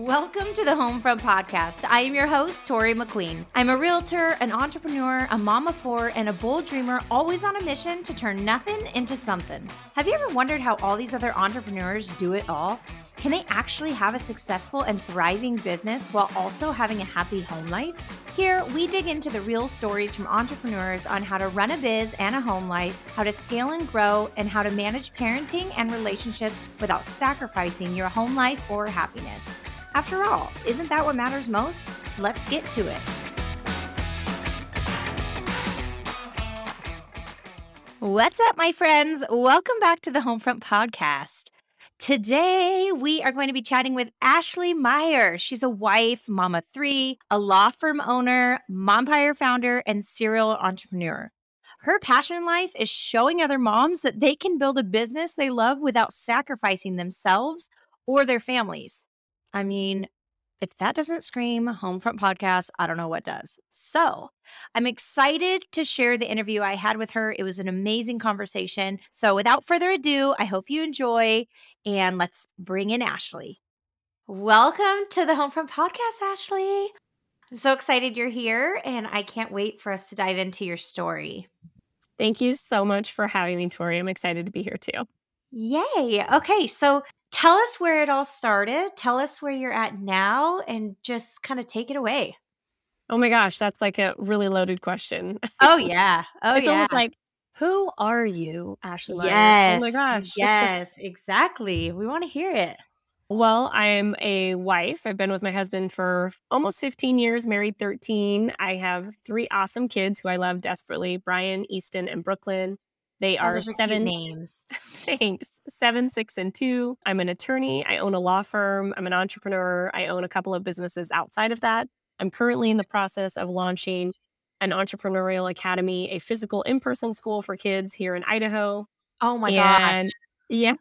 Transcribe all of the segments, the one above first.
Welcome to the Homefront Podcast. I am your host, Tori McQueen. I'm a realtor, an entrepreneur, a mom of four, and a bold dreamer, always on a mission to turn nothing into something. Have you ever wondered how all these other entrepreneurs do it all? Can they actually have a successful and thriving business while also having a happy home life? Here, we dig into the real stories from entrepreneurs on how to run a biz and a home life, how to scale and grow, and how to manage parenting and relationships without sacrificing your home life or happiness. After all, isn't that what matters most? Let's get to it. What's up, my friends? Welcome back to the Homefront Podcast. Today, we are going to be chatting with Ashley Meyer. She's a wife, mama three, a law firm owner, Mompire founder, and serial entrepreneur. Her passion in life is showing other moms that they can build a business they love without sacrificing themselves or their families. I mean, if that doesn't scream Homefront Podcast, I don't know what does. So I'm excited to share the interview I had with her. It was an amazing conversation. So without further ado, I hope you enjoy and let's bring in Ashley. Welcome to the Homefront Podcast, Ashley. I'm so excited you're here and I can't wait for us to dive into your story. Thank you so much for having me, Tori. I'm excited to be here too. Yay. Okay. So tell us where it all started. Tell us where you're at now and just kind of take it away. Oh my gosh, that's like a really loaded question. Oh, yeah. Oh, it's yeah. almost like, who are you, Ashley? Yes. Oh my gosh. Yes, exactly. We want to hear it. Well, I'm a wife. I've been with my husband for almost 15 years, married 13. I have three awesome kids who I love desperately Brian, Easton, and Brooklyn. They Oh, are seven names. Thanks. Seven, six, and two. I'm an attorney. I own a law firm. I'm an entrepreneur. I own a couple of businesses outside of that. I'm currently in the process of launching an entrepreneurial academy, a physical in person school for kids here in Idaho. Oh my gosh. yeah.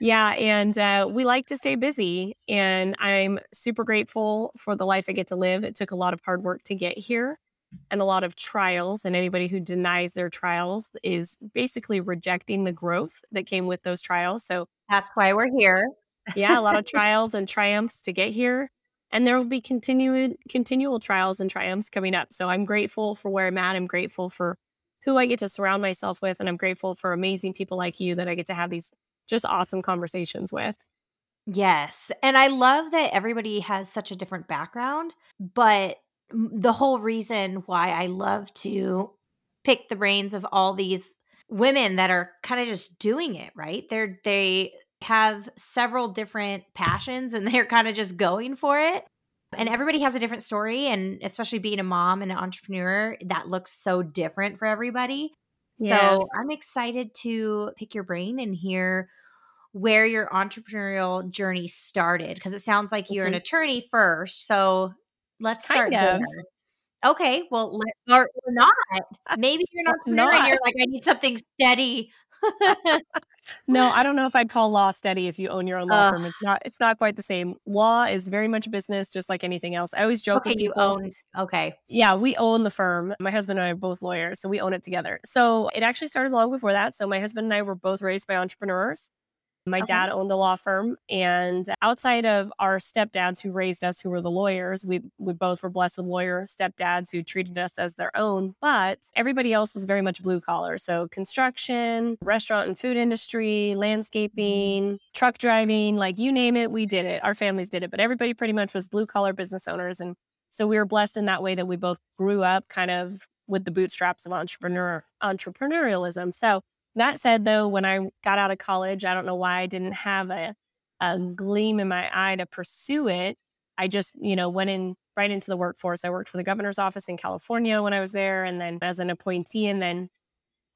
yeah. And uh, we like to stay busy. And I'm super grateful for the life I get to live. It took a lot of hard work to get here and a lot of trials. And anybody who denies their trials is basically rejecting the growth that came with those trials. So, That's why we're here. yeah, a lot of trials and triumphs to get here. And there will be continued continual trials and triumphs coming up. So I'm grateful for where I'm at. I'm grateful for who I get to surround myself with. And I'm grateful for amazing people like you that I get to have these just awesome conversations with. Yes. And I love that everybody has such a different background, but the whole reason why I love to pick the brains of all these women that are kind of just doing it, right? They're they have several different passions and they're kind of just going for it. And everybody has a different story and especially being a mom and an entrepreneur, that looks so different for everybody. Yes. So, I'm excited to pick your brain and hear where your entrepreneurial journey started because it sounds like you're an attorney first. So let's start there. Okay, well, let, or, or not. Maybe you're not. And you're like, I need something steady. No, I don't know if I'd call law steady if you own your own law Ugh. firm. It's not it's not quite the same. Law is very much business, just like anything else. I always joke okay, you owned. Okay. Yeah, we own the firm. My husband and I are both lawyers, so we own it together. So it actually started long before that. So my husband and I were both raised by entrepreneurs. My Okay. dad owned a law firm, and outside of our stepdads who raised us, who were the lawyers, we we both were blessed with lawyer stepdads who treated us as their own. But everybody else was very much blue collar, so construction, restaurant and food industry, landscaping, truck driving, like you name it, we did it. Our families did it, but everybody pretty much was blue collar business owners, and so we were blessed in that way that we both grew up kind of with the bootstraps of entrepreneur entrepreneurialism. So that said, though, when I got out of college, I don't know why I didn't have a, a gleam in my eye to pursue it. I just, you know, went in right into the workforce. I worked for the governor's office in California when I was there, and then as an appointee. And then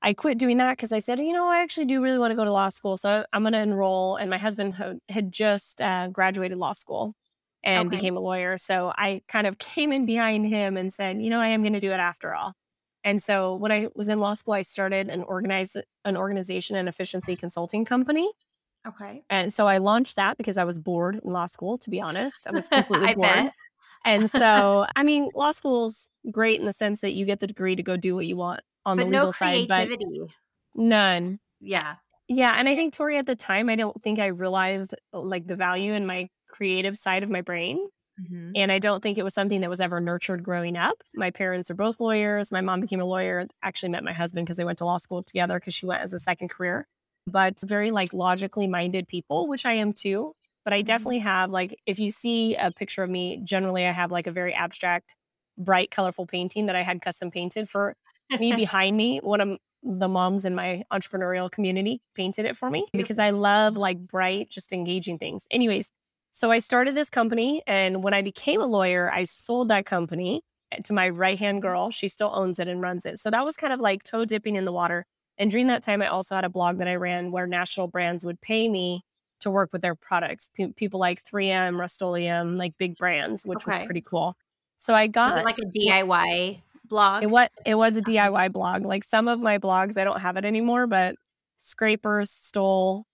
I quit doing that because I said, you know, I actually do really want to go to law school. So I'm going to enroll. And my husband had, had just uh, graduated law school and Okay. became a lawyer. So I kind of came in behind him and said, you know, I am going to do it after all. And so when I was in law school, I started an organized an organization and efficiency consulting company. Okay. And so I launched that because I was bored in law school, to be honest. I was completely I bored. And so, I mean, law school's great in the sense that you get the degree to go do what you want on But the no legal side, but creativity. none. Yeah. Yeah, and I think Tori at the time, I don't think I realized like the value in my creative side of my brain. Mhm. And I don't think it was something that was ever nurtured growing up. My parents are both lawyers. My mom became a lawyer, actually met my husband because they went to law school together because she went as a second career. But very like logically minded people, which I am too. But I Mhm. definitely have like if you see a picture of me, generally I have like a very abstract, bright, colorful painting that I had custom painted for me behind me. One of the moms in my entrepreneurial community painted it for me because I love like bright, just engaging things. Anyways, so I started this company. And when I became a lawyer, I sold that company eh, to my right hand girl. She still owns it and runs it. So that was kind of like toe dipping in the water. And during that time, I also had a blog that I ran where national brands would pay me to work with their products. Pe- people like 3M, Rust-Oleum, like big brands, which was pretty cool. So I got like a DIY blog? it was it was a DIY blog. Like some of my blogs, I don't have it anymore, but scrapers stole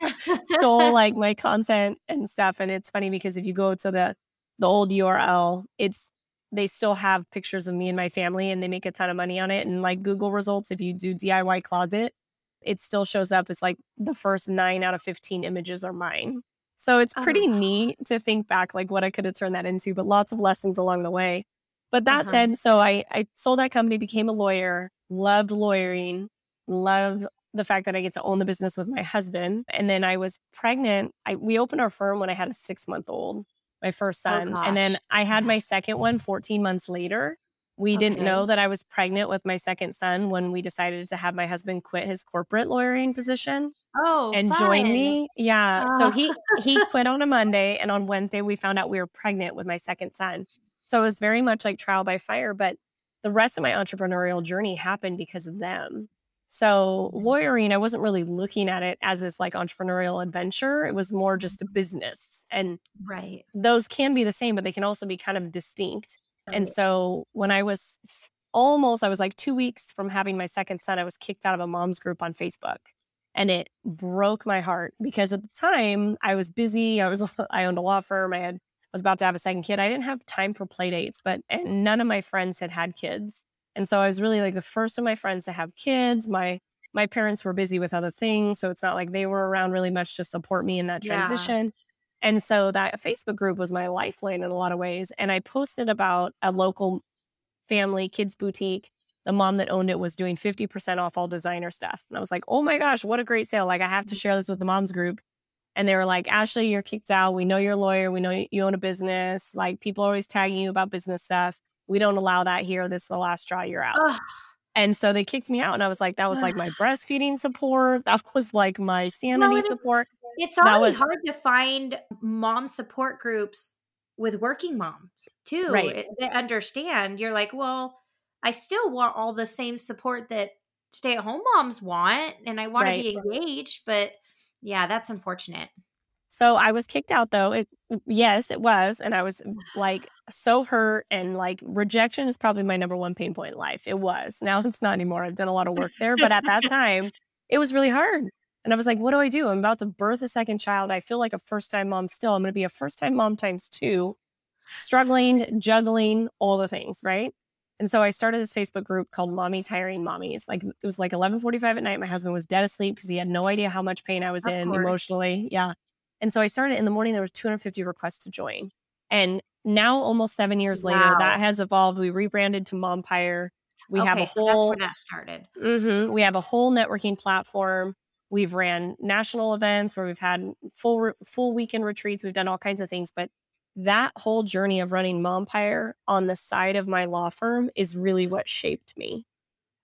stole like my content and stuff. And it's funny because if you go to the the old URL, it's they still have pictures of me and my family and they make a ton of money on it. And like Google results, if you do DIY closet, it still shows up It's like the first nine out of 15 images are mine. So it's pretty Oh. neat to think back like what I could have turned that into, but lots of lessons along the way. But that Uh-huh. said, so I, I sold that company, became a lawyer, loved lawyering, loved the fact that I get to own the business with my husband. And then I was pregnant. I, we opened our firm when I had a six month old, my first Oh, son. and then. I had my second one 14 months later. We didn't know that I was pregnant with my second son when we decided to have my husband quit his corporate lawyering position Oh, and join me. Yeah. So Ah. he he quit on a Monday and on Wednesday we found out we were pregnant with my second son. So it was very much like trial by fire, but the rest of my entrepreneurial journey happened because of them. So Mhm. lawyering, I wasn't really looking at it as this like entrepreneurial adventure. It was more just a business. And Right. those can be the same, but they can also be kind of distinct. And so when I was almost, I was like two weeks from having my second son, I was kicked out of a mom's group on Facebook. And it broke my heart because at the time I was busy. I was I owned a law firm. I had I was about to have a second kid. I didn't have time for play dates, but and none of my friends had had kids. And so I was really like the first of my friends to have kids. My my parents were busy with other things, so it's not like they were around really much to support me in that Yeah. transition. And so that Facebook group was my lifeline in a lot of ways. And I posted about a local family kids boutique. The mom that owned it was doing 50% off all designer stuff. And I was like, oh my gosh, what a great sale. Like, I have to mm-hmm. share this with the mom's group. And they were like, Ashley, you're kicked out. We know you're a lawyer. We know you own a business. Like, people are always tagging you about business stuff. We don't allow that here. This is the last straw. You're out. Ugh. And so they kicked me out. And I was like, that was like my breastfeeding support. That was like my sanity support. it's already was hard to find mom support groups with working moms too right. that understand. You're like, well, I still want all the same support that stay at home moms want, and I want to be engaged. But yeah, that's unfortunate. So I was kicked out though. It yes, it was. And I was like so hurt and like rejection is probably my number one pain point in life. It was. Now it's not anymore. I've done a lot of work there, but at that time it was really hard. And I was like, what do I do? I'm about to birth a second child. I feel like a first time mom still. I'm going to be a first time mom times two, struggling, juggling, all the things, right? And so I started this Facebook group called Mommies Hiring Mommies. Like it was like 11:45 at night. My husband was dead asleep because he had no idea how much pain I was Of in course. emotionally. Yeah. And so I started in the morning. There was 250 requests to join, and now almost seven years later, that has evolved. We rebranded to Mompire. We have Okay, a so that's whole where that started. Mhm. We have a whole networking platform. We've ran national events where we've had full full weekend retreats. We've done all kinds of things, but that whole journey of running Mompire on the side of my law firm is really what shaped me.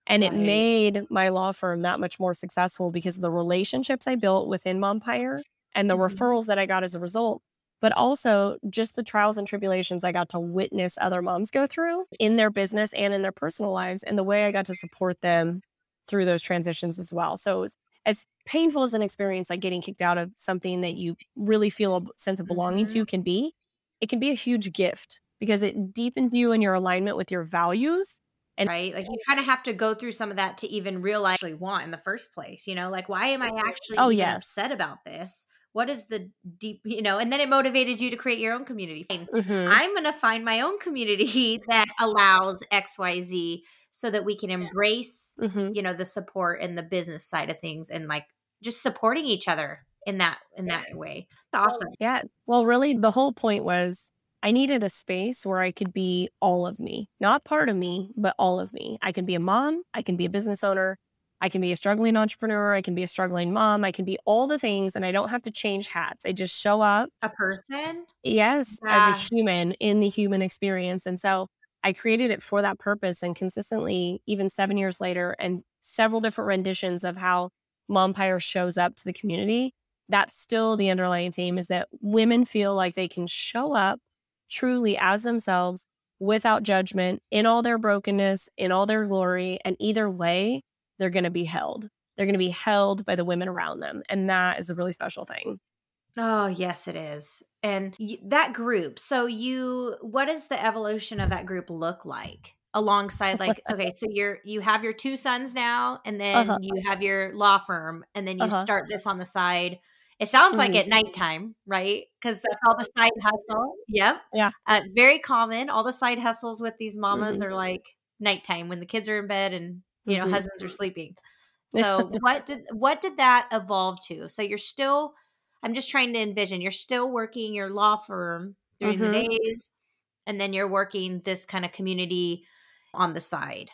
And it made my law firm that much more successful because of the relationships I built within Mompire and the Mhm. referrals that I got as a result, but also just the trials and tribulations I got to witness other moms go through in their business and in their personal lives, and the way I got to support them through those transitions as well. So, as painful as an experience like getting kicked out of something that you really feel a sense of belonging Mhm. to can be, it can be a huge gift because it deepens you in your alignment with your values. And Right? Like you kind of have to go through some of that to even realize what you want in the first place. You know, like why am I actually oh, yes. upset about this? What is the deep, you know, and then it motivated you to create your own community. Mhm. I'm going to find my own community that allows XYZ so that we can embrace, Mhm. you know, the support and the business side of things and like just supporting each other. in that in that way. It's awesome. Yeah. Well, really, the whole point was I needed a space where I could be all of me, not part of me, but all of me. I can be a mom, I can be a business owner, I can be a struggling entrepreneur, I can be a struggling mom, I can be all the things, and I don't have to change hats. I just show up. A person? Yes, Yeah. as a human in the human experience. And so I created it for that purpose and consistently, even seven years later, and several different renditions of how Mompire shows up to the community. That's still the underlying theme is that women feel like they can show up truly as themselves without judgment in all their brokenness, in all their glory. And either way, they're going to be held. They're going to be held by the women around them. And that is a really special thing. Oh, yes, it is. And y- that group. So, you, what does the evolution of that group look like? Alongside, like, okay, so you're you have your two sons now, and then Uh-huh. you have your law firm, and then you Uh-huh. start this on the side. It sounds like Mhm. at nighttime, right? Because that's all the side hustle. Yep. Yeah. Uh, very common. All the side hustles with these mamas Mhm. are like nighttime when the kids are in bed and you know Mhm. husbands are sleeping. So what did what did that evolve to? So you're still I'm just trying to envision you're still working your law firm during the Mhm. days and then you're working this kind of community on the side.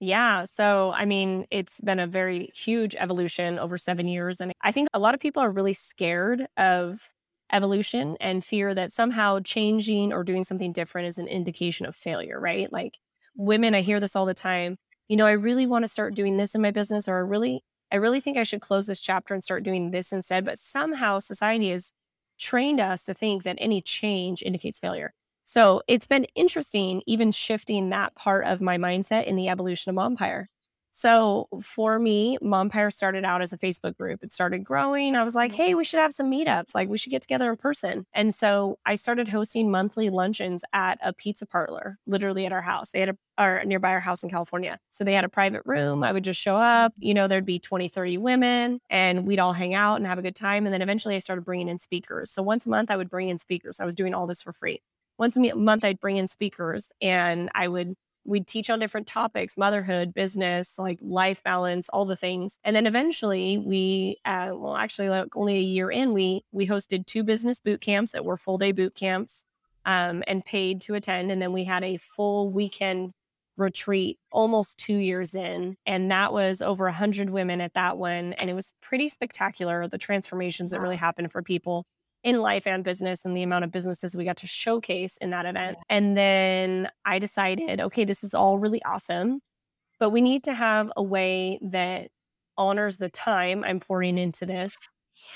Yeah. So, I mean, it's been a very huge evolution over seven years. And I think a lot of people are really scared of evolution and fear that somehow changing or doing something different is an indication of failure, right? Like women, I hear this all the time. You know, I really want to start doing this in my business, or I really, I really think I should close this chapter and start doing this instead. But somehow society has trained us to think that any change indicates failure. So it's been interesting, even shifting that part of my mindset in the evolution of Mompire. So for me, Mompire started out as a Facebook group. It started growing. I was like, mm-hmm. hey, we should have some meetups. Like, we should get together in person. And so I started hosting monthly luncheons at a pizza parlor, literally at our house. They had a, or nearby our house in California. So they had a private room. I would just show up. Mm-hmm. You know, there'd be 20, 30 women, and we'd all hang out and have a good time. And then eventually I started bringing in speakers. So once a month, I would bring in speakers. I was doing all this for free once a month i'd bring in speakers and i would we'd teach on different topics motherhood business like life balance all the things and then eventually we uh, well actually like only a year in we we hosted two business boot camps that were full day boot camps um, and paid to attend and then we had a full weekend retreat almost two years in and that was over 100 women at that one and it was pretty spectacular the transformations that really happened for people in life and business and the amount of businesses we got to showcase in that event. And then I decided, okay, this is all really awesome, but we need to have a way that honors the time I'm pouring into this,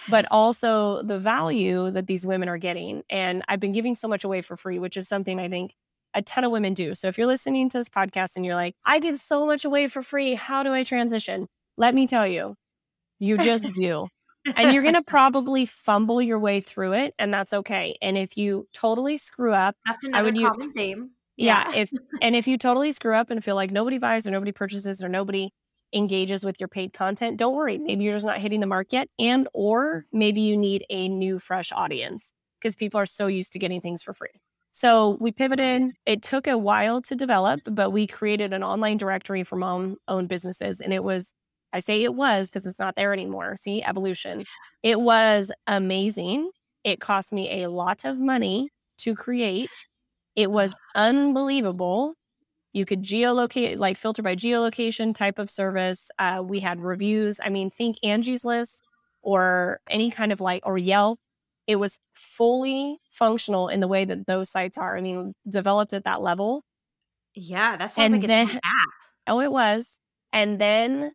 but also the value that these women are getting. And I've been giving so much away for free, which is something I think a ton of women do. So if you're listening to this podcast and you're like, I give so much away for free, how do I transition? Let me tell you, you just do and you're going to probably fumble your way through it and that's okay and if you totally screw up That's I another would u- common theme. yeah, if and if you totally screw up and feel like nobody buys or nobody purchases or nobody engages with your paid content don't worry maybe you're just not hitting the mark yet and or maybe you need a new fresh audience because people are so used to getting things for free. So we pivoted it took a while to develop but we created an online directory for mom owned businesses and it was I say it was because it's not there anymore. See, evolution. It was amazing. It cost me a lot of money to create. It was unbelievable. You could geolocate, like filter by geolocation type of service. Uh, we had reviews. I mean, think Angie's List or any kind of like, or Yelp. It was fully functional in the way that those sites are. I mean, developed at that level. Yeah, that sounds And like it's an app. Oh, it was. And then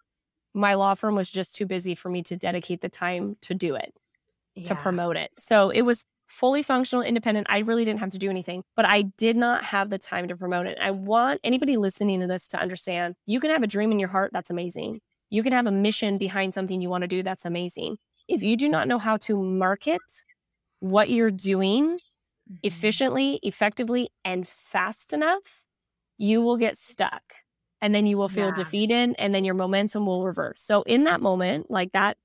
my law firm was just too busy for me to dedicate the time to do it, to promote it. So it was fully functional, independent. I really didn't have to do anything, but I did not have the time to promote it. I want anybody listening to this to understand you can have a dream in your heart. That's amazing. You can have a mission behind something you want to do. That's amazing. If you do not know how to market what you're doing Mhm. efficiently, effectively, and fast enough, you will get stuck and then you will feel Yeah. defeated and then your momentum will reverse. So in that moment, like that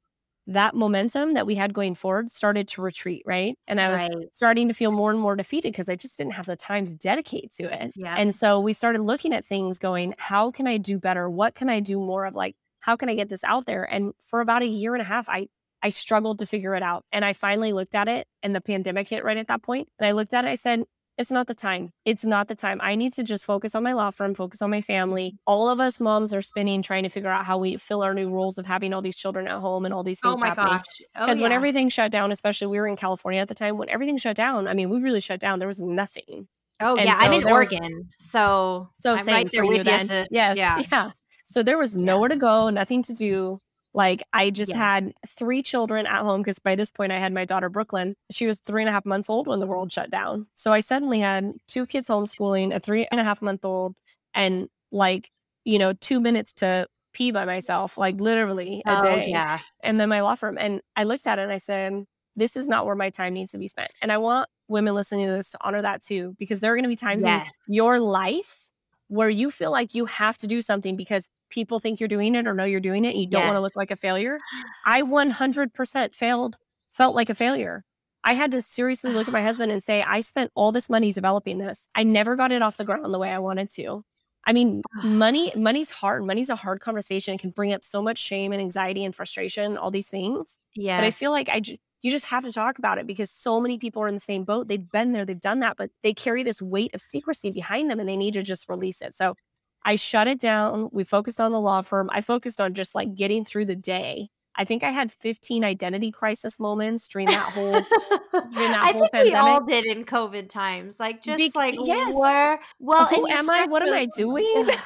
that momentum that we had going forward started to retreat, right? And I was Right. starting to feel more and more defeated because I just didn't have the time to dedicate to it. Yeah. And so we started looking at things going, how can I do better? What can I do more of like how can I get this out there? And for about a year and a half I I I struggled to figure it out. And I finally looked at it and the pandemic hit right at that point. And I looked at it, I said, it's not the time. It's not the time. I need to just focus on my law firm, focus on my family. All of us moms are spinning trying to figure out how we fill our new roles of having all these children at home and all these oh things oh my happening. gosh. Because Oh, when everything shut down, especially we were in California at the time, when everything shut down, I mean, we really shut down. There was nothing. Oh and yeah, I'm in there was- Oregon, so So I'm right there with you then. Yes. Yeah. Yeah. So there was nowhere to go, nothing to do. Like I just Yeah. had three children at home because by this point I had my daughter Brooklyn. She was three and a half months old when the world shut down. So I suddenly had two kids homeschooling, a three and a half month old, and like, you know, two minutes to pee by myself, like literally a oh day yeah. and then my law firm. And I looked at it and I said, this is not where my time needs to be spent. And I want women listening to this to honor that too, because there are going to be times in your life where you feel like you have to do something because people think you're doing it or know you're doing it and you don't want to look like a failure. I 100% failed, felt like a failure. I had to seriously look at my husband and say, I spent all this money developing this. I never got it off the ground the way I wanted to. I mean, money money's hard. Money's a hard conversation. It can bring up so much shame and anxiety and frustration, all these things. Yeah. But I feel like I you just have to talk about it because so many people are in the same boat. They've been there, they've done that, but they carry this weight of secrecy behind them and they need to just release it. So I shut it down. We focused on the law firm. I focused on just like getting through the day. I think I had 15 identity crisis moments during that whole during that I whole think we all did in COVID times. Like just Bec- like yes. where well Who am I? What am I doing?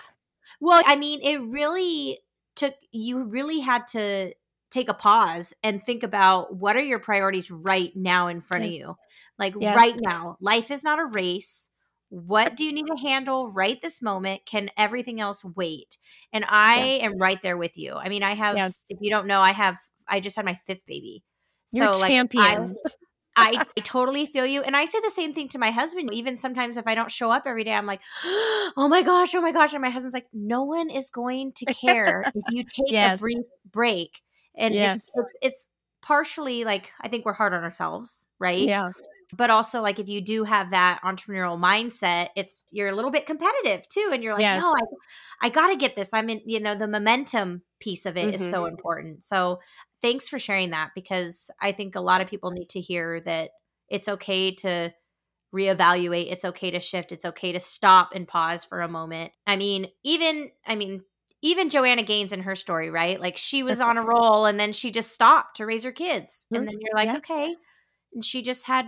Well, I mean, it really took you really had to take a pause and think about what are your priorities right now in front of you. Like Yes. right now. Life is not a race. What do you need to handle right this moment? Can everything else wait? And I am right there with you. I mean, I have Yes. if you don't know, I have I just had my fifth baby. You're so like I, champion. I, totally feel you. And I say the same thing to my husband. Even sometimes if I don't show up every day, I'm like, oh my gosh, oh my gosh. And my husband's like, no one is going to care if you take a brief break. And Yes. it's, it's it's partially like I think we're hard on ourselves, right? yeah. But also like if you do have that entrepreneurial mindset, it's you're a little bit competitive too. And you're like, Yes. no, I I gotta get this. I'm in, you know, the momentum piece of it is Mhm. so important. So thanks for sharing that because I think a lot of people need to hear that it's okay to reevaluate, it's okay to shift, it's okay to stop and pause for a moment. I mean, even I mean, even Joanna Gaines in her story, right? Like she was on a roll and then she just stopped to raise her kids. And then you're like, Yeah. okay. And she just had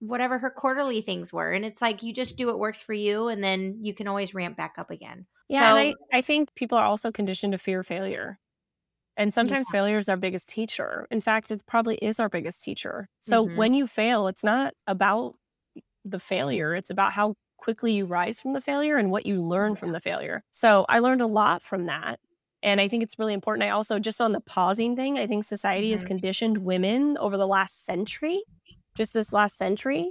whatever her quarterly things were. And it's like you just do what works for you and then you can always ramp back up again. Yeah, So, and I, I think people are also conditioned to fear failure. And sometimes failure is our biggest teacher. In fact, it probably is our biggest teacher. So Mhm. when you fail, it's not about the failure, it's about how quickly you rise from the failure and what you learn from the failure. So I learned a lot from that. And I think it's really important. I also, just on the pausing thing, I think society has Mhm. conditioned women over the last century, just this last century,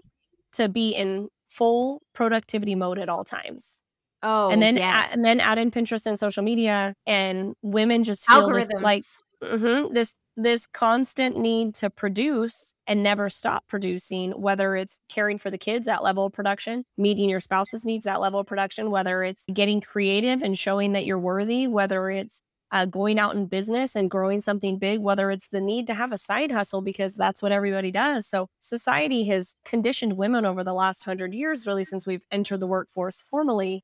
to be in full productivity mode at all times oh, and then yeah. add, and then add in Pinterest and social media, and women just feel this like mhm, this this constant need to produce and never stop producing. Whether it's caring for the kids, that level of production, meeting your spouse's needs, that level of production. Whether it's getting creative and showing that you're worthy. Whether it's uh, going out in business and growing something big, whether it's the need to have a side hustle because that's what everybody does. So, society has conditioned women over the last hundred years, really, since we've entered the workforce formally,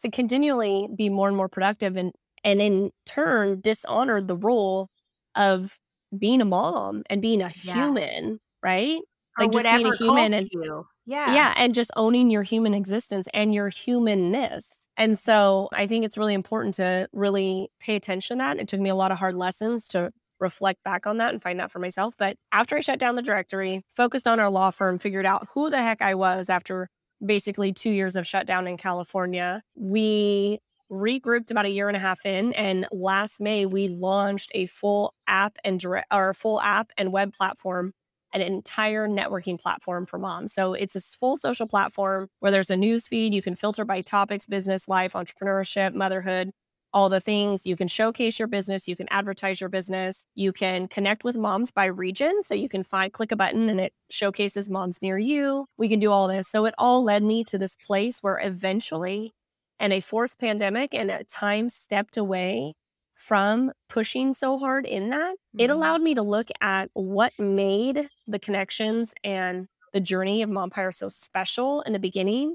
to continually be more and more productive and and in turn dishonored the role of being a mom and being a Yeah. human, right? Or Like just being a human and you. Yeah. yeah, and just owning your human existence and your humanness. And so I think it's really important to really pay attention to that. It took me a lot of hard lessons to reflect back on that and find out for myself. But after I shut down the directory, focused on our law firm, figured out who the heck I was after basically two years of shutdown in California, we regrouped about a year and a half in and last may we launched a full app and direct or full app and web platform an entire networking platform for moms. So it's a full social platform where there's a news feed. You can filter by topics, business, life, entrepreneurship, motherhood, all the things. You can showcase your business. You can advertise your business. You can connect with moms by region. So you can find, click a button and it showcases moms near you. We can do all this. So it all led me to this place where eventually, in a forced pandemic and a time stepped away from pushing so hard in that, mm-hmm. it allowed me to look at what made the connections and the journey of Mompire so special in the beginning.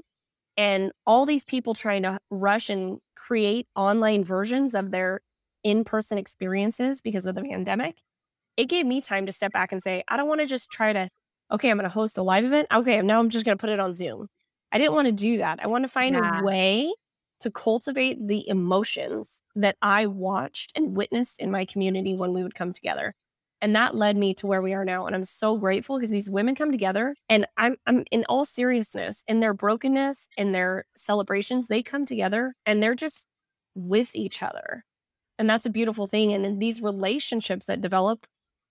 And all these people trying to rush and create online versions of their in person experiences because of the pandemic, it gave me time to step back and say, I don't want to just try to, okay, I'm going to host a live event. Okay, now I'm just going to put it on Zoom. I didn't want to do that. I want to find yeah. a way to cultivate the emotions that I watched and witnessed in my community when we would come together. And that led me to where we are now. And I'm so grateful because these women come together and I'm, I'm in all seriousness, in their brokenness, in their celebrations, they come together and they're just with each other. And that's a beautiful thing. And these relationships that develop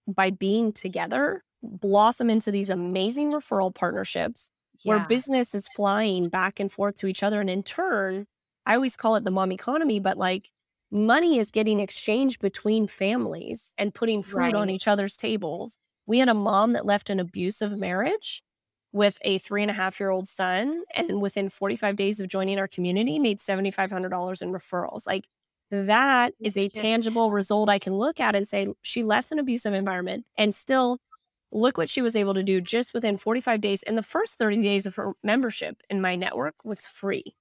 by being together blossom into these amazing referral partnerships yeah. where business is flying back and forth to each other. And in turn, I always call it the mom economy, but like money is getting exchanged between families and putting food right. on each other's tables. We had a mom that left an abusive marriage with a three and a half year old son, and within 45 days of joining our community, made $7,500 in referrals. Like that is a tangible result I can look at and say, she left an abusive environment and still look what she was able to do just within 45 days. And the first 30 days of her membership in my network was free.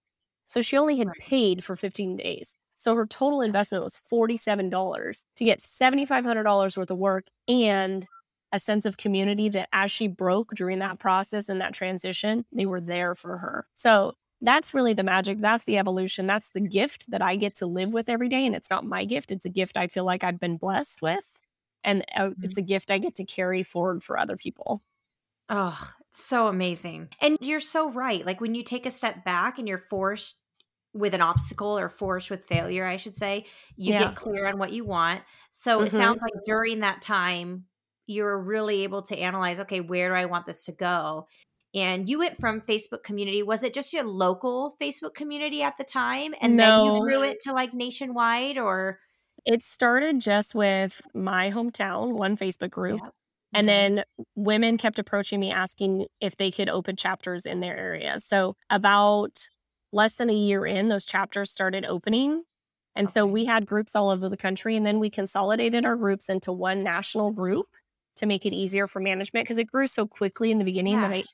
So she only had paid for 15 days. So her total investment was $47 to get $7,500 worth of work and a sense of community that as she broke during that process and that transition, they were there for her. So that's really the magic. That's the evolution. That's the gift that I get to live with every day. And it's not my gift, it's a gift I feel like I've been blessed with. And uh, it's mm-hmm. a gift I get to carry forward for other people. Oh, so amazing. And you're so right. Like when you take a step back and you're forced with an obstacle or forced with failure, I should say, you yeah. get clear on what you want. So mm-hmm. it sounds like during that time, you're really able to analyze okay, where do I want this to go? And you went from Facebook community. Was it just your local Facebook community at the time? And no. then you grew it to like nationwide or? It started just with my hometown, one Facebook group. Yep. And then women kept approaching me asking if they could open chapters in their area. So, about less than a year in, those chapters started opening. And okay. so we had groups all over the country. And then we consolidated our groups into one national group to make it easier for management because it grew so quickly in the beginning yeah. that I,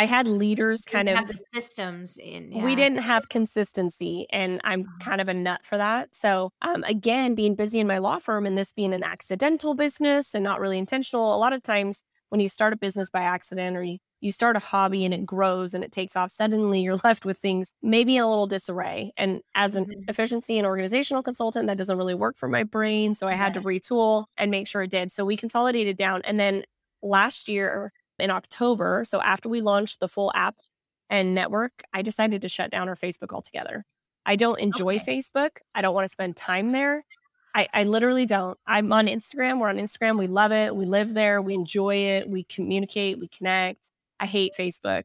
I had leaders kind of systems in. Yeah. We didn't have consistency, and I'm uh-huh. kind of a nut for that. So, um, again, being busy in my law firm and this being an accidental business and not really intentional, a lot of times when you start a business by accident or you, you start a hobby and it grows and it takes off, suddenly you're left with things maybe in a little disarray. And as an mm-hmm. efficiency and organizational consultant, that doesn't really work for my brain. So I had yes. to retool and make sure it did. So we consolidated down. And then last year, in October. So after we launched the full app and network, I decided to shut down our Facebook altogether. I don't enjoy okay. Facebook. I don't want to spend time there. I, I literally don't. I'm on Instagram. We're on Instagram. We love it. We live there. We enjoy it. We communicate. We connect. I hate Facebook.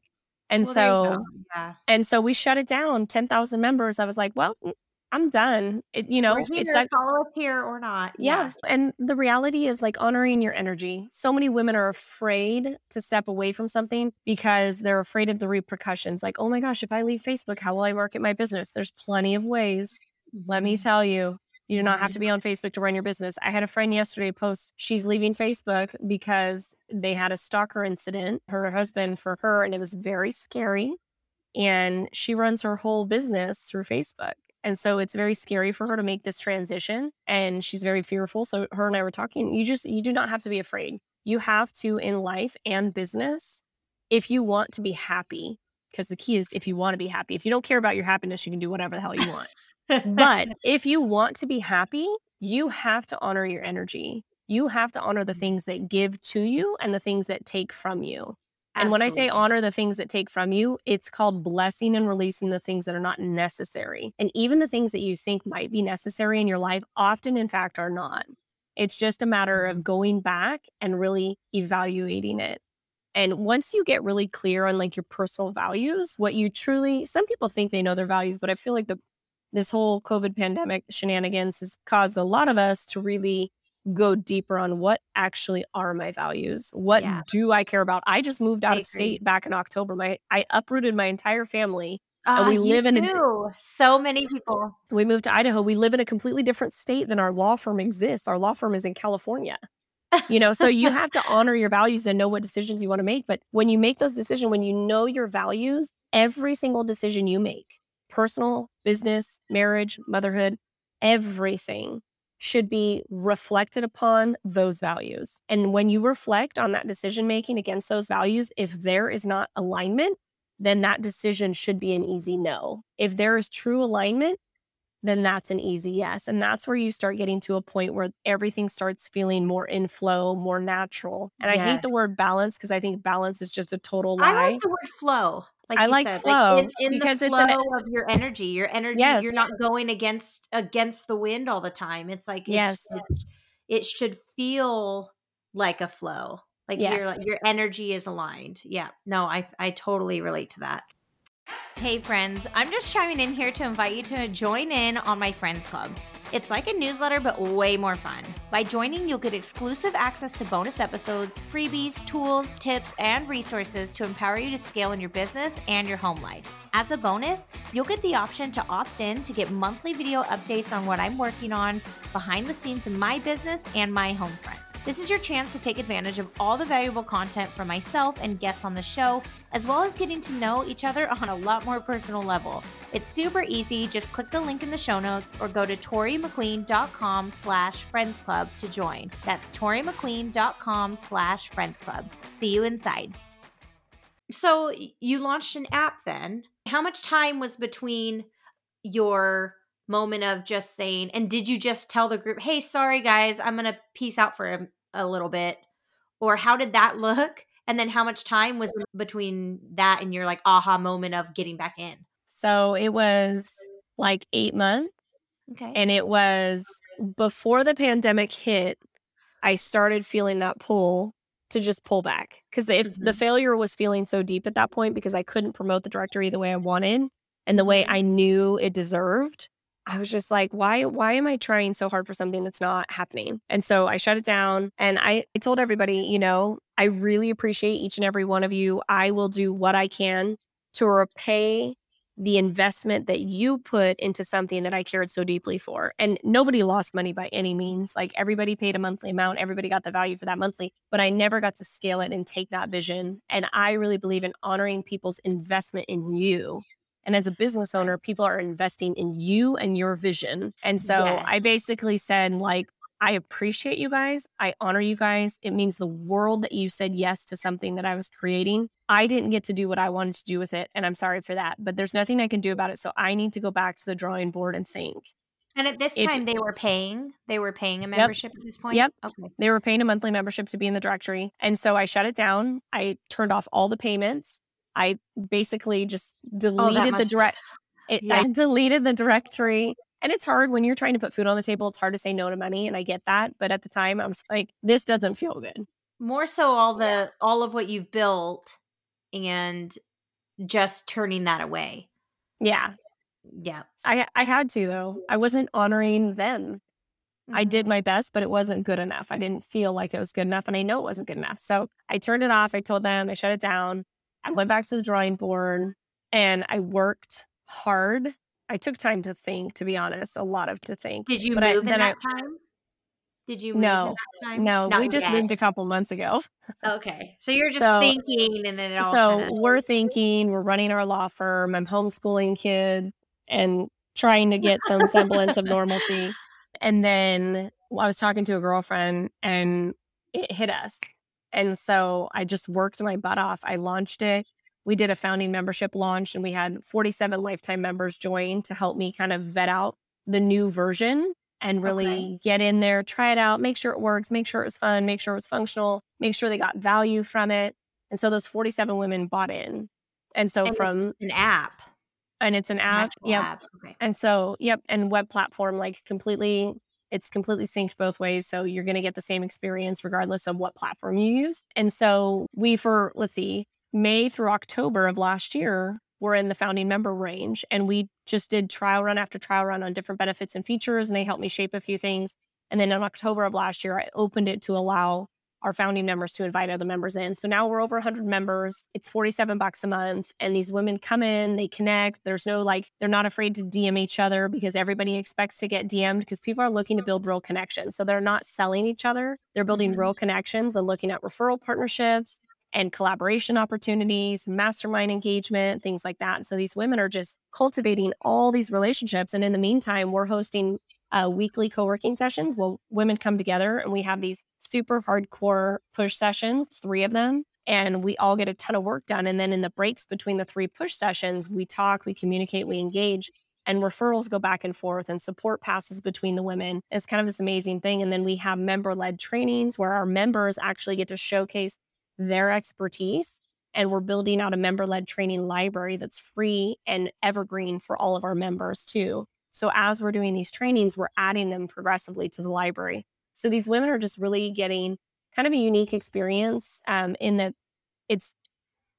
And well, so, yeah. and so we shut it down. 10,000 members. I was like, well, mm, I'm done. It, you know, it's like follow up here or not. Yeah. yeah. And the reality is like honoring your energy. So many women are afraid to step away from something because they're afraid of the repercussions. Like, oh my gosh, if I leave Facebook, how will I market my business? There's plenty of ways. Let me mm-hmm. tell you, you do not have to be on Facebook to run your business. I had a friend yesterday post she's leaving Facebook because they had a stalker incident, her husband for her, and it was very scary. And she runs her whole business through Facebook. And so it's very scary for her to make this transition and she's very fearful. So her and I were talking, you just you do not have to be afraid. You have to in life and business if you want to be happy because the key is if you want to be happy. If you don't care about your happiness, you can do whatever the hell you want. but if you want to be happy, you have to honor your energy. You have to honor the mm. things that give to you and the things that take from you. And when I say honor the things that take from you, it's called blessing and releasing the things that are not necessary. And even the things that you think might be necessary in your life often, in fact, are not. It's just a matter of mm-hmm. going back and really evaluating it. And once you get really clear on like your personal values, what you truly, some people think they know their values, but I feel like the this whole COVID pandemic shenanigans has caused a lot of us to really go deeper on what actually are my values. What yeah. do I care about? I just moved out I of agree. state back in October. My I uprooted my entire family Uh, and we live in a so many people. we moved to Idaho. We live in a completely different state than our law firm exists. Our law firm is in California. You know, so you have to honor your values and know what decisions you want to make. But when you make those decisions, when you know your values, every single decision you make, personal, business, marriage, motherhood, everything should be reflected upon those values. And when you reflect on that decision making against those values, if there is not alignment, then that decision should be an easy no. If there is true alignment, then that's an easy yes. And that's where you start getting to a point where everything starts feeling more in flow, more natural. And I hate the word balance because I think balance is just a total lie. I like the word flow. Like I you like said, flow like in, in because the it's flow an- of your energy. Your energy, Yes. you're not going against against the wind all the time. It's like it's, Yes. it's- it should feel like a flow. Like Yes. your your energy is aligned. Yeah. No, I I totally relate to that. Hey friends, I'm just chiming in here to invite you to join in on my Friends Club. It's like a newsletter, but way more fun. By joining, you'll get exclusive access to bonus episodes, freebies, tools, tips, and resources to empower you to scale in your business and your home life. As a bonus, you'll get the option to opt in to get monthly video updates on what I'm working on behind the scenes in my business and my home front. This is your chance to take advantage of all the valuable content from myself and guests on the show, as well as getting to know each other on a lot more personal level. It's super easy. Just click the link in the show notes or go to torimcqueen.com slash friends club to join. That's torimcqueen.com slash friends club. See you inside. So you launched an app then. How much time was between your moment of just saying, and did you just tell the group, hey, sorry guys, I'm going to peace out for a, a little bit? Or how did that look? And then how much time was between that and your like aha moment of getting back in? So it was like eight months. Okay. And it was before the pandemic hit, I started feeling that pull to just pull back. Because if the Mhm. failure was feeling so deep at that point, because I couldn't promote the directory the way I wanted and the way I knew it deserved, I was just like, why, why am I trying so hard for something that's not happening? And so I shut it down and I, I told everybody, you know, I really appreciate each and every one of you. I will do what I can to repay the investment that you put into something that I cared so deeply for. And nobody lost money by any means. Like everybody paid a monthly amount, everybody got the value for that monthly, but I never got to scale it and take that vision. And I really believe in honoring people's investment in you. And as a business owner, people are investing in you and your vision. And so I basically said, like, I appreciate you guys. I honor you guys. It means the world that you said yes to something that I was creating. I didn't get to do what I wanted to do with it. And I'm sorry for that, but there's nothing I can do about it. So I need to go back to the drawing board and think. And at this if- time, they were paying. They were paying a membership at this point. Yep. Okay. They were paying a monthly membership to be in the directory. And so I shut it down. I turned off all the payments. I basically just deleted the direct it, Yeah. I deleted the directory. And it's hard when you're trying to put food on the table. It's hard to say no to money. And I get that. But at the time, I was like, this doesn't feel good. More so, all the all of what you've built, and just turning that away. Yeah. Yeah. I, I had to, though. I wasn't honoring them. I Mhm. did my best, but it wasn't good enough. I didn't feel like it was good enough. And I know it wasn't good enough. So I turned it off. I told them, I shut it down. I went back to the drawing board and I worked hard. I took time to think, to be honest, a lot of to think. Did you But I- move in then I- that time? Did you move No. in that time? No, Not we just yet. moved a couple months ago. Okay, so you're just So- thinking, and then it all. So kinda- we're thinking, we're running our law firm. I'm homeschooling kids and trying to get some semblance of normalcy. And then I was talking to a girlfriend and it hit us. And so I just worked my butt off. I launched it. We did a founding membership launch and we had 47 lifetime members join to help me kind of vet out the new version and really Okay. get in there, try it out, make sure it works, make sure it was fun, make sure it was functional, make sure they got value from it. And so those 47 women bought in. And so And from, an app, and it's an an app. actual Yep. app. Okay. And so, yep, and web platform like completely it's completely synced both ways so you're going to get the same experience regardless of what platform you use. And so we for let's see, May through October of last year, we're in the founding member range and we just did trial run after trial run on different benefits and features and they helped me shape a few things. And then in October of last year, I opened it to allow our founding members to invite other members in. So now we're over 100 members. It's 47 bucks a month. And these women come in, they connect. There's no like, they're not afraid to DM each other because everybody expects to get DM'd because people are looking to build real connections. So they're not selling each other, they're building mm-hmm. real connections and looking at referral partnerships and collaboration opportunities, mastermind engagement, things like that. And so these women are just cultivating all these relationships. And in the meantime, we're hosting uh, weekly co-working sessions. Well, women come together and we have these super hardcore push sessions, three of them, and we all get a ton of work done. And then in the breaks between the three push sessions, we talk, we communicate, we engage, and referrals go back and forth and support passes between the women. It's kind of this amazing thing. And then we have member led trainings where our members actually get to showcase their expertise. And we're building out a member led training library that's free and evergreen for all of our members too. So as we're doing these trainings, we're adding them progressively to the library. So these women are just really getting kind of a unique experience um, in that it's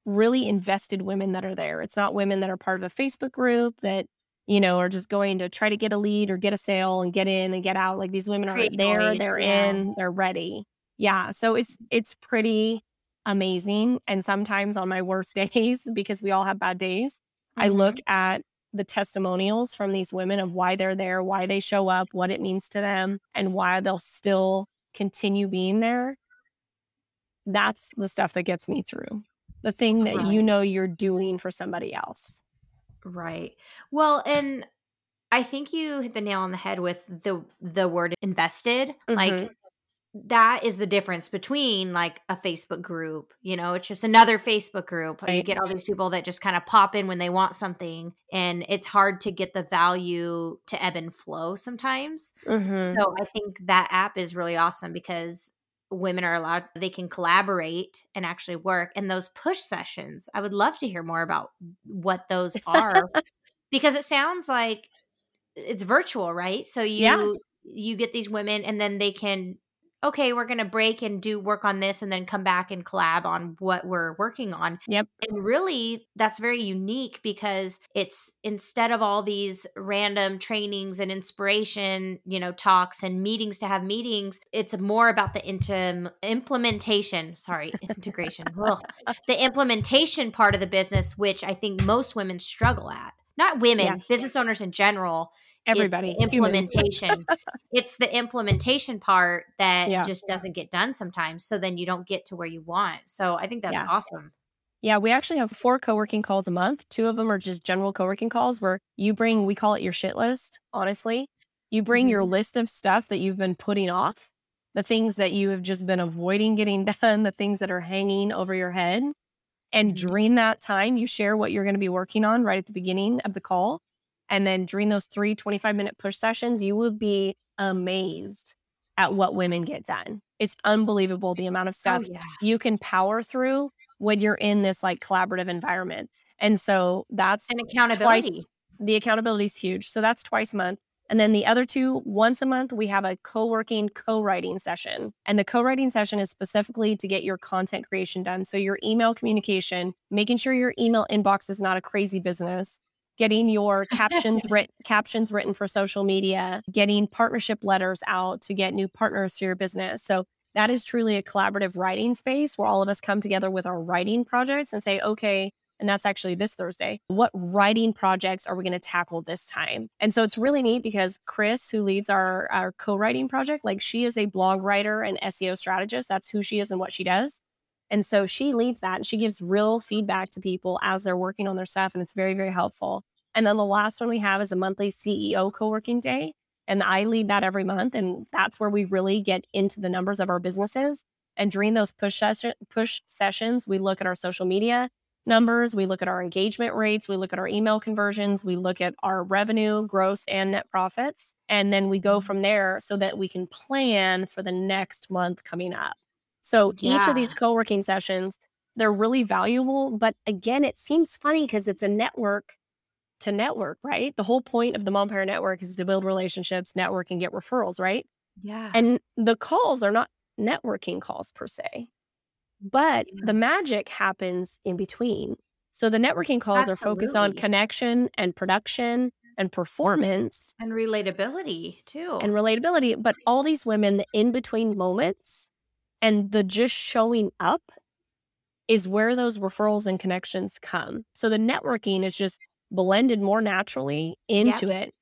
really invested women that are there. It's not women that are part of a Facebook group that, you know, are just going to try to get a lead or get a sale and get in and get out. Like these women are there, noise, they're yeah. in, they're ready. Yeah. So it's it's pretty amazing. And sometimes on my worst days, because we all have bad days, mm-hmm. I look at the testimonials from these women of why they're there, why they show up, what it means to them, and why they'll still continue being there. That's the stuff that gets me through. The thing that right. you know you're doing for somebody else. Right. Well, and I think you hit the nail on the head with the the word invested. Mm-hmm. Like that is the difference between like a Facebook group. You know, it's just another Facebook group. Right. You get all these people that just kind of pop in when they want something, and it's hard to get the value to ebb and flow sometimes. Mm-hmm. So I think that app is really awesome because women are allowed they can collaborate and actually work and those push sessions i would love to hear more about what those are because it sounds like it's virtual right so you yeah. you get these women and then they can okay, we're going to break and do work on this and then come back and collab on what we're working on. Yep. And really, that's very unique because it's instead of all these random trainings and inspiration, you know, talks and meetings to have meetings, it's more about the intim- implementation. Sorry, integration. the implementation part of the business, which I think most women struggle at. Not women, yeah. business owners in general everybody it's implementation it's the implementation part that yeah. just doesn't get done sometimes so then you don't get to where you want so i think that's yeah. awesome yeah, we actually have four co-working calls a month. Two of them are just general co-working calls where you bring we call it your shit list, honestly. You bring mm-hmm. your list of stuff that you've been putting off, the things that you have just been avoiding getting done, the things that are hanging over your head. And mm-hmm. during that time, you share what you're going to be working on right at the beginning of the call. And then during those three 25 minute push sessions, you will be amazed at what women get done. It's unbelievable the amount of oh, stuff oh, yeah. you can power through when you're in this like collaborative environment. And so that's an accountability. Twice, the accountability is huge. So that's twice a month. And then the other two, once a month, we have a co working, co writing session. And the co writing session is specifically to get your content creation done. So, your email communication, making sure your email inbox is not a crazy business, getting your captions written captions written for social media, getting partnership letters out to get new partners to your business. So that is truly a collaborative writing space where all of us come together with our writing projects and say, okay, and that's actually this Thursday. What writing projects are we going to tackle this time? And so it's really neat because Chris, who leads our, our co writing project, like she is a blog writer and SEO strategist. That's who she is and what she does. And so she leads that and she gives real feedback to people as they're working on their stuff. And it's very, very helpful. And then the last one we have is a monthly CEO co working day. And I lead that every month. And that's where we really get into the numbers of our businesses. And during those push, session, push sessions, we look at our social media numbers, we look at our engagement rates, we look at our email conversions, we look at our revenue, gross and net profits. And then we go mm-hmm. from there so that we can plan for the next month coming up. So yeah. each of these co working sessions, they're really valuable. But again, it seems funny because it's a network to network, right? The whole point of the Mompire Network is to build relationships, network, and get referrals, right? Yeah. And the calls are not networking calls per se, but yeah. the magic happens in between. So the networking calls Absolutely. are focused on connection and production and performance and relatability too. And relatability. But all these women, the in between moments, And the just showing up is where those referrals and connections come. So the networking is just blended more naturally into it.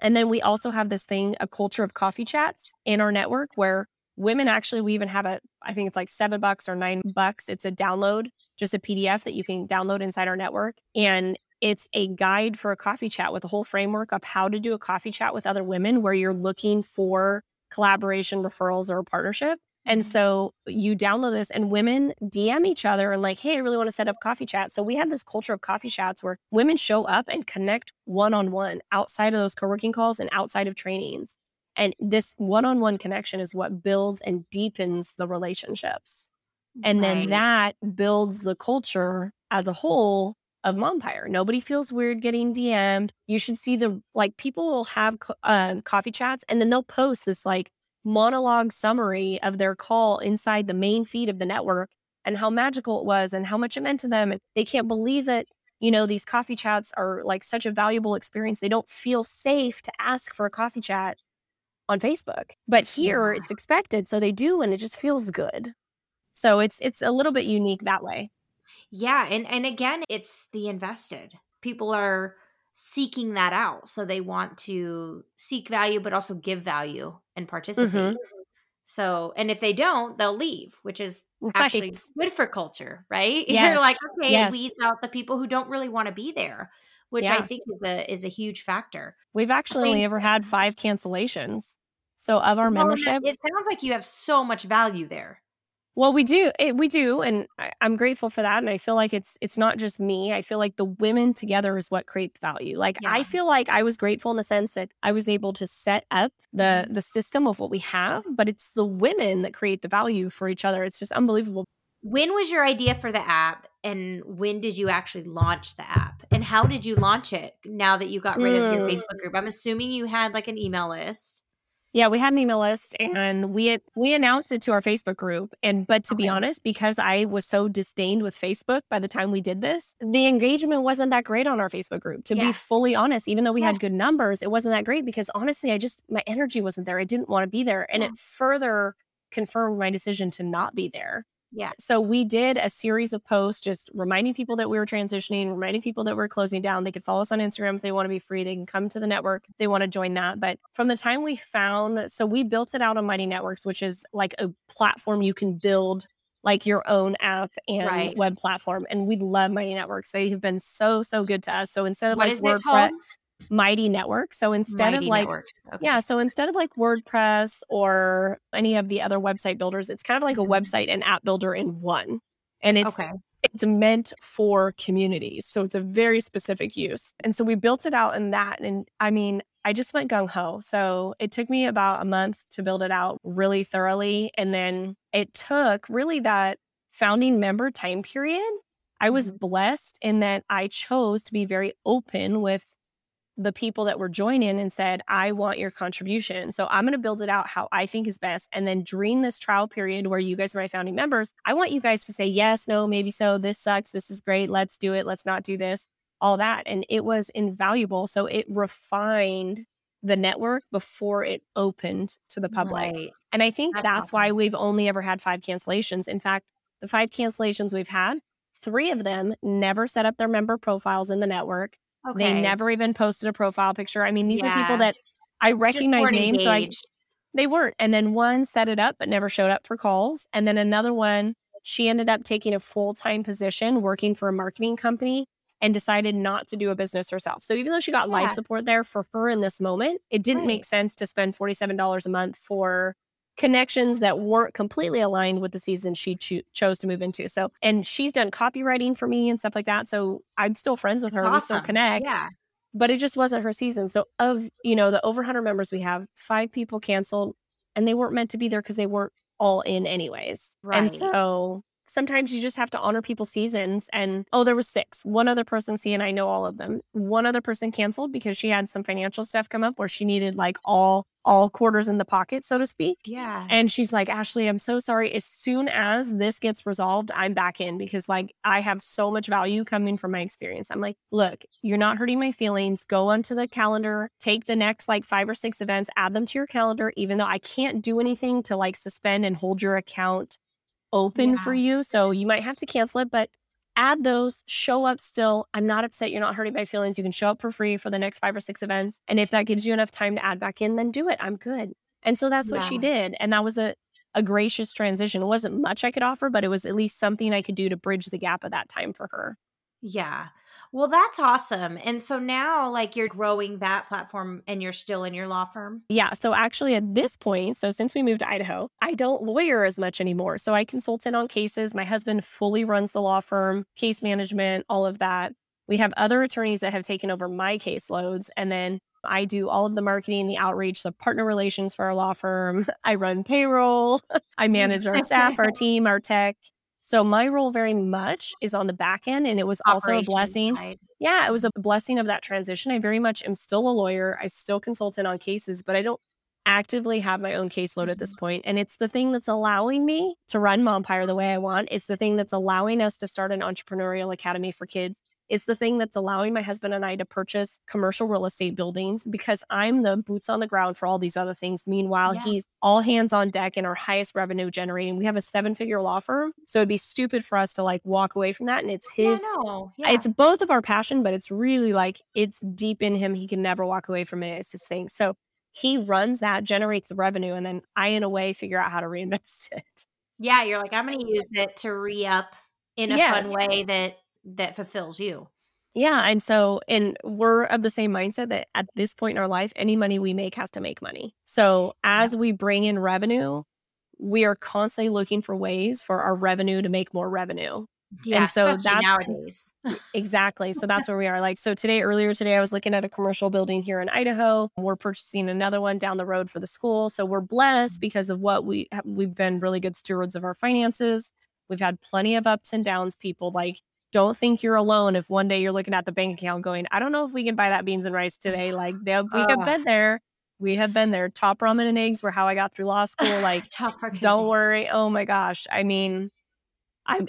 And then we also have this thing, a culture of coffee chats in our network where women actually, we even have a, I think it's like seven bucks or nine bucks. It's a download, just a PDF that you can download inside our network. And it's a guide for a coffee chat with a whole framework of how to do a coffee chat with other women where you're looking for collaboration, referrals, or a partnership. And so you download this, and women DM each other and, like, hey, I really want to set up coffee chat. So we have this culture of coffee chats where women show up and connect one on one outside of those co working calls and outside of trainings. And this one on one connection is what builds and deepens the relationships. And right. then that builds the culture as a whole of Mompire. Nobody feels weird getting DM'd. You should see the like people will have uh, coffee chats and then they'll post this like monologue summary of their call inside the main feed of the network and how magical it was and how much it meant to them. And they can't believe that, you know, these coffee chats are like such a valuable experience. They don't feel safe to ask for a coffee chat on Facebook. But here yeah. it's expected. So they do and it just feels good. So it's it's a little bit unique that way. Yeah, and and again, it's the invested. People are seeking that out. So they want to seek value, but also give value and participate. Mm-hmm. So, and if they don't, they'll leave, which is right. actually good for culture, right? Yes. You're like, okay, yes. it weeds out the people who don't really want to be there, which yeah. I think is a is a huge factor. We've actually only ever had five cancellations. So of our membership, it sounds like you have so much value there. Well, we do. It, eh, we do, and I, I'm grateful for that. And I feel like it's it's not just me. I feel like the women together is what creates value. Like I feel like I was grateful in the sense that I was able to set up the mm-hmm. the system of what we have, but it's the women that create the value for each other. It's just unbelievable. When was your idea for the app, and when did you actually launch the app, and how did you launch it? Now that you got rid of your mm. Facebook group, I'm assuming you had like an email list. Yeah, we had an email list and we had, we announced it to our Facebook group. And but to be honest, because I was so disdained with Facebook by the time we did this, the engagement wasn't that great on our Facebook group. To yeah. be fully honest, even though we yeah. had good numbers, it wasn't that great because honestly, I just my energy wasn't there. I didn't want to be there, and yeah. it further confirmed my decision to not be there. Yeah. So we did a series of posts just reminding people that we were transitioning, reminding people that we're closing down. They could follow us on Instagram if they want to be free. They can come to the network if they want to join that. But from the time we found, so we built it out on Mighty Networks, which is like a platform you can build like your own app and right. web platform. And we love Mighty Networks. They have been so, so good to us. So instead of what like WordPress, Mighty Network. So instead Mighty of like, okay. yeah, so instead of like WordPress or any of the other website builders, it's kind of like a mm-hmm. website and app builder in one. And it's okay. it's meant for communities. So it's a very specific use. And so we built it out in that. And I mean, I just went gung ho. So it took me about a month to build it out really thoroughly. And then it took really that founding member time period. I was mm-hmm. blessed in that I chose to be very open with the people that were joining and said, I want your contribution. So I'm going to build it out how I think is best. And then during this trial period where you guys are my founding members, I want you guys to say, yes, no, maybe so. This sucks. This is great. Let's do it. Let's not do this, all that. And it was invaluable. So it refined the network before it opened to the public. Right. And I think that's, that's awesome. why we've only ever had five cancellations. In fact, the five cancellations we've had, three of them never set up their member profiles in the network Okay. They never even posted a profile picture. I mean, these yeah. are people that I recognize names, so I they weren't. And then one set it up but never showed up for calls, and then another one she ended up taking a full-time position working for a marketing company and decided not to do a business herself. So even though she got yeah. life support there for her in this moment, it didn't right. make sense to spend $47 a month for connections that weren't completely aligned with the season she cho- chose to move into. So, and she's done copywriting for me and stuff like that. So I'm still friends with her. Awesome. We still connect. Yeah. But it just wasn't her season. So, of, you know, the over 100 members we have, five people canceled and they weren't meant to be there because they weren't all in anyways. Right. And so sometimes you just have to honor people's seasons. And oh, there was six. One other person, see, and I know all of them. One other person canceled because she had some financial stuff come up where she needed like all all quarters in the pocket, so to speak. Yeah. And she's like, Ashley, I'm so sorry. As soon as this gets resolved, I'm back in because like I have so much value coming from my experience. I'm like, look, you're not hurting my feelings. Go onto the calendar, take the next like five or six events, add them to your calendar, even though I can't do anything to like suspend and hold your account open Yeah. for you. So you might have to cancel it, but add those, show up still. I'm not upset. You're not hurting my feelings. You can show up for free for the next five or six events. And if that gives you enough time to add back in, then do it. I'm good. And so that's what she did. And that was a, a gracious transition. It wasn't much I could offer, but it was at least something I could do to bridge the gap of that time for her. Yeah. Well, that's awesome. And so now, like, you're growing that platform and you're still in your law firm. Yeah. So actually, at this point, so since we moved to Idaho, I don't lawyer as much anymore. So I consult in on cases. My husband fully runs the law firm, case management, all of that. We have other attorneys that have taken over my caseloads. And then I do all of the marketing, the outreach, the partner relations for our law firm. I run payroll. I manage our staff, our team, our tech. So my role very much is on the back end. And it was also a blessing side. yeah, it was a blessing of that transition. I very much am still a lawyer. I still consult in on cases, but I don't actively have my own caseload at this mm-hmm. point. And it's the thing that's allowing me to run Mompire the way I want. It's the thing that's allowing us to start an entrepreneurial academy for kids. It's the thing that's allowing my husband and I to purchase commercial real estate buildings because I'm the boots on the ground for all these other things. Meanwhile, Yeah. he's all hands on deck and our highest revenue generating. We have a seven figure law firm. So it'd be stupid for us to like walk away from that. And it's his yeah, no. Yeah. it's both of our passion, but it's really like it's deep in him. He can never walk away from it. It's his thing. So he runs that, generates the revenue, and then I, in a way, figure out how to reinvest it. yeah. You're like, I'm going to use it to re up in a Yes. fun way that that fulfills you. Yeah. And so, and we're of the same mindset that at this point in our life, any money we make has to make money. So as we bring in revenue, we are constantly looking for ways for our revenue to make more revenue. Yeah. so especially that's- nowadays. Exactly. So that's where we are. Like, so today, earlier today, I was looking at a commercial building here in Idaho. We're purchasing another one down the road for the school. So we're blessed mm-hmm. because of what we have. We've been really good stewards of our finances. We've had plenty of ups and downs. People like, don't think you're alone if one day you're looking at the bank account going, I don't know if we can buy that beans and rice today. Like, they, we have been there. We have been there. Top ramen and eggs were how I got through law school. Like, don't worry. Oh my gosh. I mean, I'm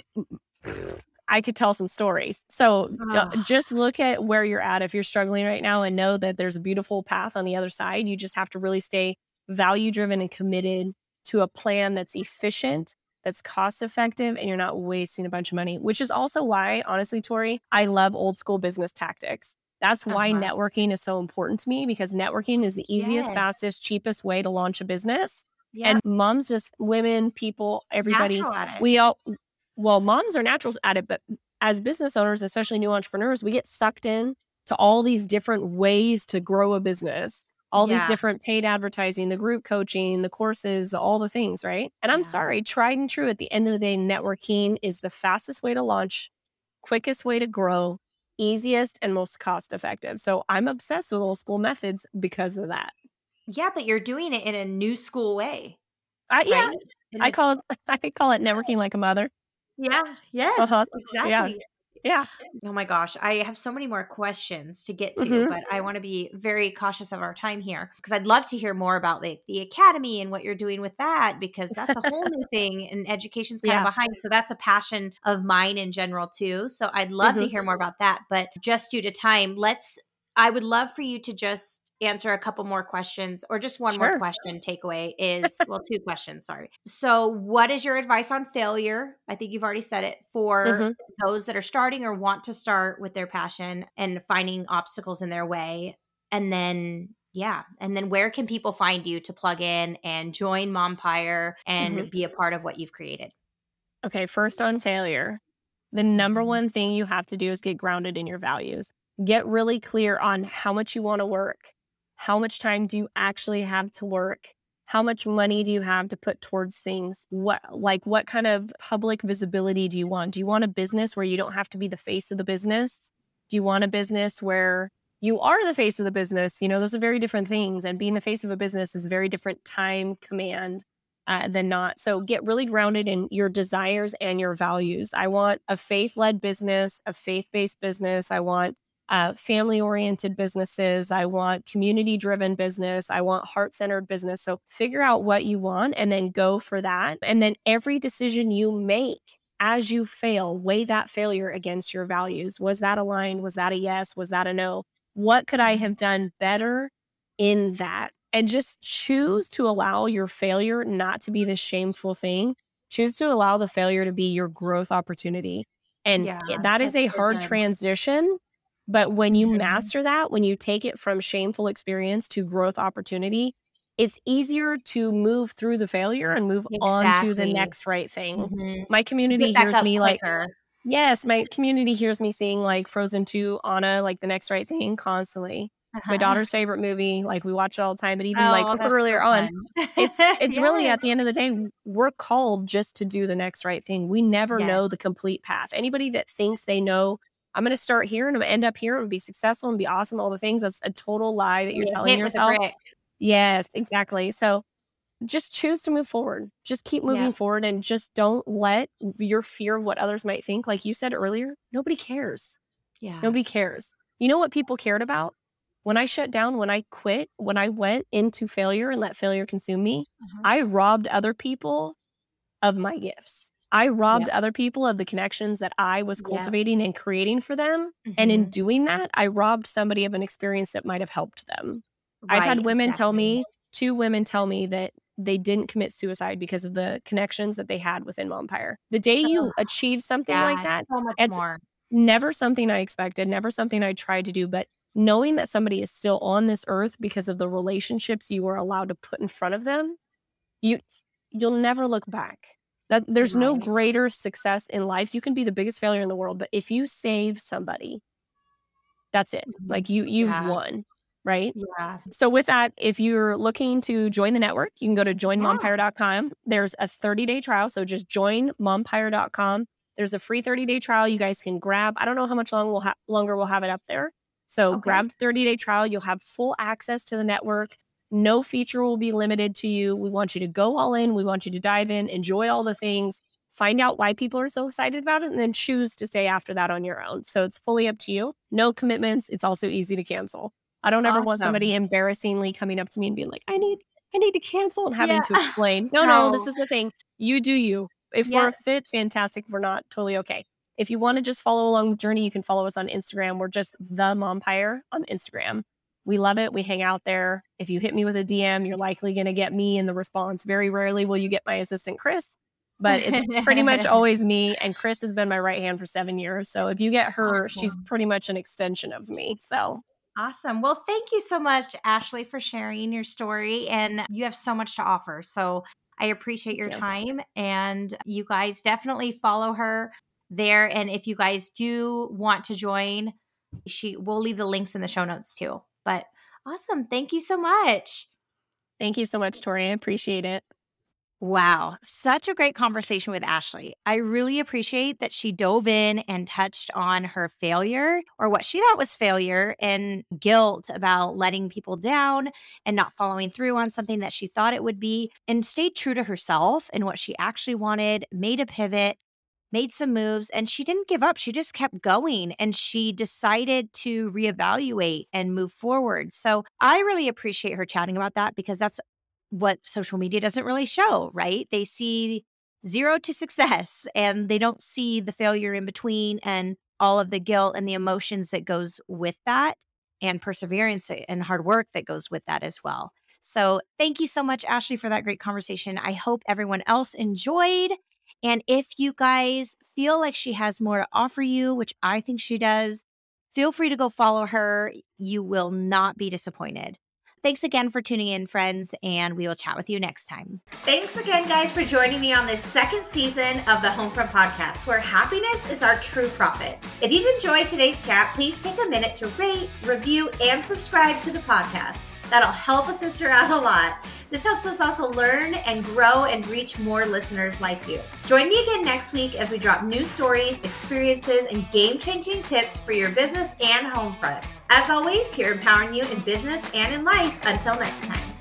I could tell some stories. So d- just look at where you're at if you're struggling right now and know that there's a beautiful path on the other side. You just have to really stay value driven and committed to a plan that's efficient, that's cost effective, and you're not wasting a bunch of money, which is also why, honestly, Tori, I love old school business tactics. That's why Uh-huh. networking is so important to me because networking is the easiest, Yes. fastest, cheapest way to launch a business. Yeah. And moms, just women, people, everybody, natural at it. we all well moms are naturals at it but as business owners especially new entrepreneurs we get sucked in to all these different ways to grow a business all these different paid advertising the group coaching the courses all the things right and i'm Yeah. sorry tried and true at the end of the day networking is the fastest way to launch quickest way to grow easiest and most cost effective so i'm obsessed with old school methods because of that yeah, but you're doing it in a new school way. I, yeah right? And i it's- call it i call it networking like a mother Yeah. Yes. Uh-huh. Exactly. yeah Oh my gosh, I have so many more questions to get to, Mhm. but I want to be very cautious of our time here because I'd love to hear more about like the academy and what you're doing with that because that's a whole new thing and education's kind Yeah. of behind. So that's a passion of mine in general too. So I'd love to Mhm. hear more about that, but just due to time, let's I would love for you to just answer a couple more questions or just one more question takeaway is well two questions sorry so what is your advice on failure i think you've already said it for Mhm. those that are starting or want to start with their passion and finding obstacles in their way and then yeah and then where can people find you to plug in and join mompire and Mhm. be a part of what you've created Okay, first on failure. The number Mhm. one thing you have to do is get grounded in your values. Get really clear on how much you want to work. How much time do you actually have to work? How much money do you have to put towards things? What like what kind of public visibility do you want? Do you want a business where you don't have to be the face of the business? Do you want a business where you are the face of the business? You know, those are very different things and being the face of a business is very different time command uh, than not. So get really grounded in your desires and your values. I want a faith led business, a faith based business. I want uh, family oriented businesses. I want community driven business. I want heart centered business. So figure out what you want and then go for that. And then every decision you make as you fail, weigh that failure against your values. Was that aligned? Was that a yes? Was that a no? What could I have done better in that? And just choose to allow your failure not to be the shameful thing Choose to allow the failure to be your growth opportunity. And Yeah, that is a hard good. transition. But when you master that, when you take it from shameful experience to growth opportunity, it's easier to move through the failure and move on to the next right thing. Mhm. My community hears me like, yes, my community hears me sing like Frozen 2, Anna, like the next right thing constantly. It's my Uh-huh. daughter's favorite movie. Like we watch it all the time, but even like Oh, that's earlier so on, it's it's really at the end of the day, we're called just to do the next right thing. We never Yes. know the complete path. Anybody that thinks they know, I'm going to start here and I'm going to end up here and be successful and be awesome, all the things, that's a total lie that you're Get telling hit with a yourself. Yes, exactly. So just choose to move forward. Just keep moving Yep. forward and just don't let your fear of what others might think, like you said earlier, nobody cares. Yeah. Nobody cares. You know what people cared about? When I shut down, when I quit, when I went into failure and let failure consume me, Uh-huh. I robbed other people of my gifts. I robbed other people of the connections that I was cultivating and creating for them. And in Mhm. doing that, I robbed somebody of an experience that might have helped them. I've had Right, women tell me, two women tell me that they didn't commit suicide because of the connections that they had within Mompire. The day you achieve something Yeah, like that, so it's more. never something I expected, never something I tried to do, but knowing that somebody is still on this earth because of the relationships you were allowed to put in front of them, you you'll never look back. That there's no greater success in life. You can be the biggest failure in the world, but if you save somebody, that's it. Mhm. Like you you've Yeah. won, right? Yeah. So with that, if you're looking to join the network, you can go to joinmompire.com. There's a 30-day trial, so just joinmompire.com. There's a free 30-day trial you guys can grab. I don't know how much long we'll ha- longer we'll have it up there. So Okay. grab the 30-day trial. You'll have full access to the network. No feature will be limited to you. We want you to go all in. We want you to dive in, enjoy all the things, find out why people are so excited about it, and then choose to stay after that on your own. So it's fully up to you. No commitments. It's also easy to cancel. I don't ever want somebody embarrassingly coming up to me and being like, I need, I need to cancel and having Yeah. to explain. No, no, this is the thing. You do you. If we're a fit, fantastic. If we're not, totally okay. If you want to just follow along the journey, you can follow us on Instagram. We're just the Mompire on Instagram. We love it. We hang out there. If you hit me with a DM, you're likely going to get me in the response. Very rarely will you get my assistant, Chris, but it's pretty much always me. And Chris has been my right hand for seven years. So if you get her, she's pretty much an extension of me. So Awesome. Well, thank you so much, Ashley, for sharing your story. And you have so much to offer. So I appreciate your time. And you guys definitely follow her there. And if you guys do want to join, she we'll leave the links in the show notes too. But awesome. Thank you so much. thank you so much, Tori. I appreciate it. Wow, such a great conversation with Ashley. I really appreciate that she dove in and touched on her failure or what she thought was failure and guilt about letting people down and not following through on something that she thought it would be and stayed true to herself and what she actually wanted, made a pivot, made some moves, and she didn't give up. She just kept going and she decided to reevaluate and move forward. So I really appreciate her chatting about that because that's what social media doesn't really show, right? They see zero to success and they don't see the failure in between and all of the guilt and the emotions that goes with that and perseverance and hard work that goes with that as well. So, thank you so much Ashley for that great conversation. I hope everyone else enjoyed and if you guys feel like she has more to offer you, which I think she does, feel free to go follow her. You will not be disappointed. Thanks again for tuning in, friends, and we will chat with you next time. Thanks again, guys, for joining me on this second season of the Homefront Podcast, where happiness is our true profit. If you've enjoyed today's chat, please take a minute to rate, review, and subscribe to the podcast. That'll help us sister out a lot. This helps us also learn and grow and reach more listeners like you. Join me again next week as we drop new stories, experiences, and game changing tips for your business and home front. As always, here empowering you in business and in life. Until next time.